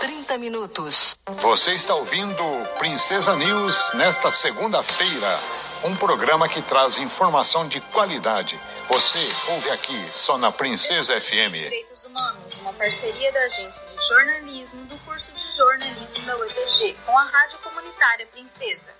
30 minutos. Você está ouvindo Princesa News nesta segunda-feira. Um programa que traz informação de qualidade. Você ouve aqui, só na Princesa FM. Direitos Humanos, uma parceria da Agência de Jornalismo do curso de jornalismo da UEPG com a Rádio Comunitária Princesa.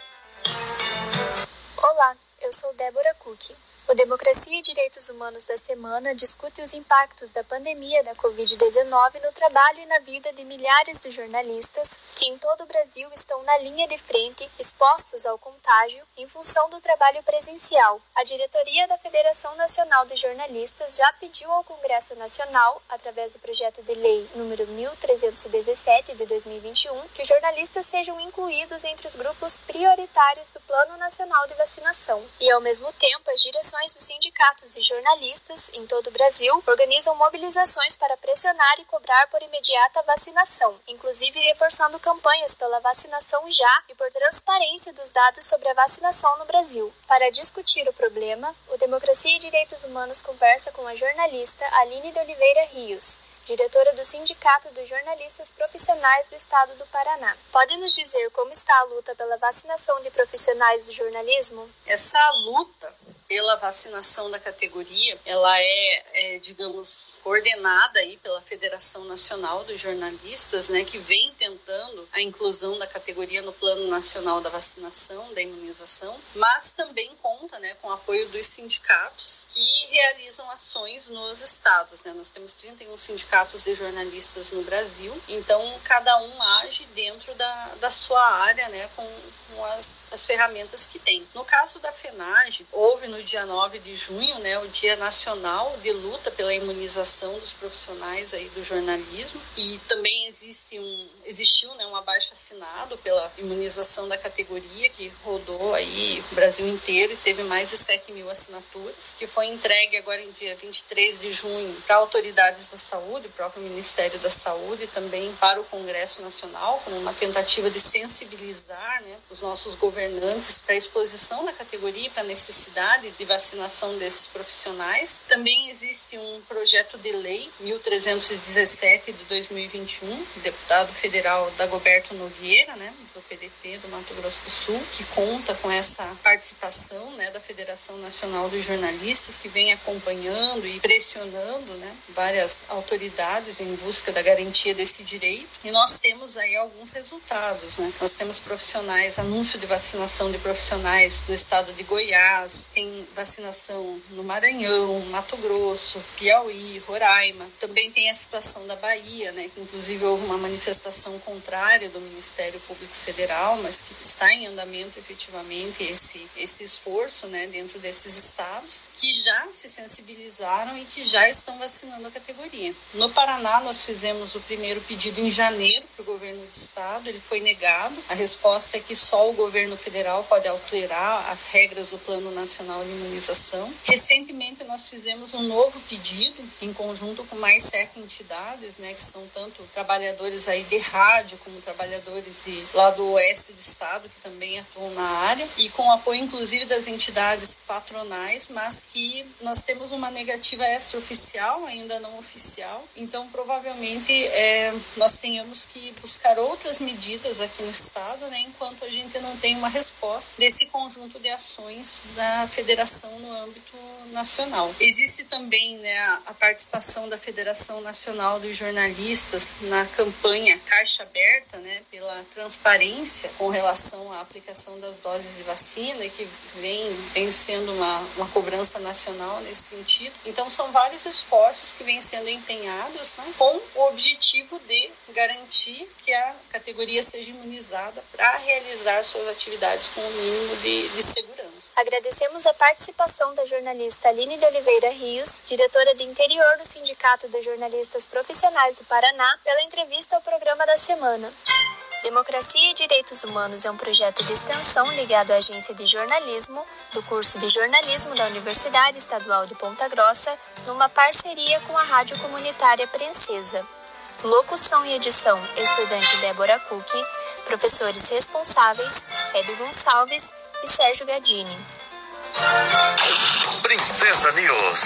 Olá, eu sou Débora Cook. O Democracia e Direitos Humanos da Semana discute os impactos da pandemia da Covid-19 no trabalho e na vida de milhares de jornalistas que em todo o Brasil estão na linha de frente, expostos ao contágio, em função do trabalho presencial. A diretoria da Federação Nacional de Jornalistas já pediu ao Congresso Nacional, através do projeto de lei número 1317 de 2021, que jornalistas sejam incluídos entre os grupos prioritários do Plano Nacional de Vacinação. E, ao mesmo tempo, as direções dos sindicatos de jornalistas em todo o Brasil organizam mobilizações para pressionar e cobrar por imediata vacinação, inclusive reforçando campanhas pela vacinação já e por transparência dos dados sobre a vacinação no Brasil. Para discutir o problema, o Democracia e Direitos Humanos conversa com a jornalista Aline de Oliveira Rios, diretora do Sindicato dos Jornalistas Profissionais do Estado do Paraná. Pode nos dizer como está a luta pela vacinação de profissionais do jornalismo? Essa luta pela vacinação da categoria, ela é, é, digamos, coordenada aí pela Federação Nacional dos Jornalistas, né, que vem tentando a inclusão da categoria no Plano Nacional da Vacinação, da imunização, mas também conta, né, com o apoio dos sindicatos que realizam ações nos estados, né? Nós temos 31 sindicatos de jornalistas no Brasil, então cada um age dentro da, da sua área, né, com, com as, as ferramentas que tem. No caso da FENAGE, houve no dia 9 de junho, né, o Dia Nacional de Luta pela Imunização dos Profissionais aí do jornalismo e também existe um, existiu né, um abaixo assinado pela imunização da categoria que rodou aí o Brasil inteiro e teve mais de 7 mil assinaturas, que foi entregue agora em dia 23 de junho para autoridades da saúde, o próprio Ministério da Saúde e também para o Congresso Nacional, como uma tentativa de sensibilizar né, os nossos governantes para a exposição da categoria para a necessidade de vacinação desses profissionais. Também existe um projeto de lei 1317 de 2021, do deputado federal Dagoberto Nogueira, né, do PDT do Mato Grosso do Sul, que conta com essa participação né, da Federação Nacional dos Jornalistas, que vem acompanhando e pressionando né, várias autoridades em busca da garantia desse direito. E nós temos aí alguns resultados. Né? Nós temos profissionais, anúncio de vacinação de profissionais do estado de Goiás, tem vacinação no Maranhão, Mato Grosso, Piauí, Roraima. Também tem a situação da Bahia, né, que inclusive houve uma manifestação contrária do Ministério Público Federal, mas que está em andamento efetivamente esse, esse esforço né, dentro desses estados, que já se sensibilizaram e que já estão vacinando a categoria. No Paraná, nós fizemos o primeiro pedido em janeiro para o governo do estado, ele foi negado. A resposta é que só o governo federal pode alterar as regras do Plano Nacional de Imunização. Recentemente, nós fizemos um novo pedido em conjunto com mais sete entidades, né, que são tanto trabalhadores aí de rádio como trabalhadores de lá do oeste do estado que também atuam na área e com apoio inclusive das entidades patronais, mas que nós temos uma negativa extraoficial, ainda não oficial. Então, provavelmente é, nós tenhamos que buscar outras medidas aqui no estado, né, enquanto a gente não tem uma resposta desse conjunto de ações da federação no âmbito nacional. Existe também né, a participação da Federação Nacional dos Jornalistas na campanha Caixa Aberta, né, pela transparência com relação à aplicação das doses de vacina, que vem, vem sendo uma, uma cobrança nacional nesse sentido. Então, são vários esforços que vêm sendo empenhados né, com o objetivo de garantir que a categoria seja imunizada para realizar suas atividades com o mínimo de, de segurança. Agradecemos a participação da jornalista Aline de Oliveira Rios, diretora de interior do Sindicato dos Jornalistas Profissionais do Paraná, pela entrevista ao programa da semana. Democracia e Direitos Humanos é um projeto de extensão ligado à Agência de Jornalismo do curso de jornalismo da Universidade Estadual de Ponta Grossa, numa parceria com a Rádio Comunitária Princesa. Locução e edição: estudante Débora Cook, professores responsáveis: Hebe Gonçalves e Sérgio Gadini. Princesa News.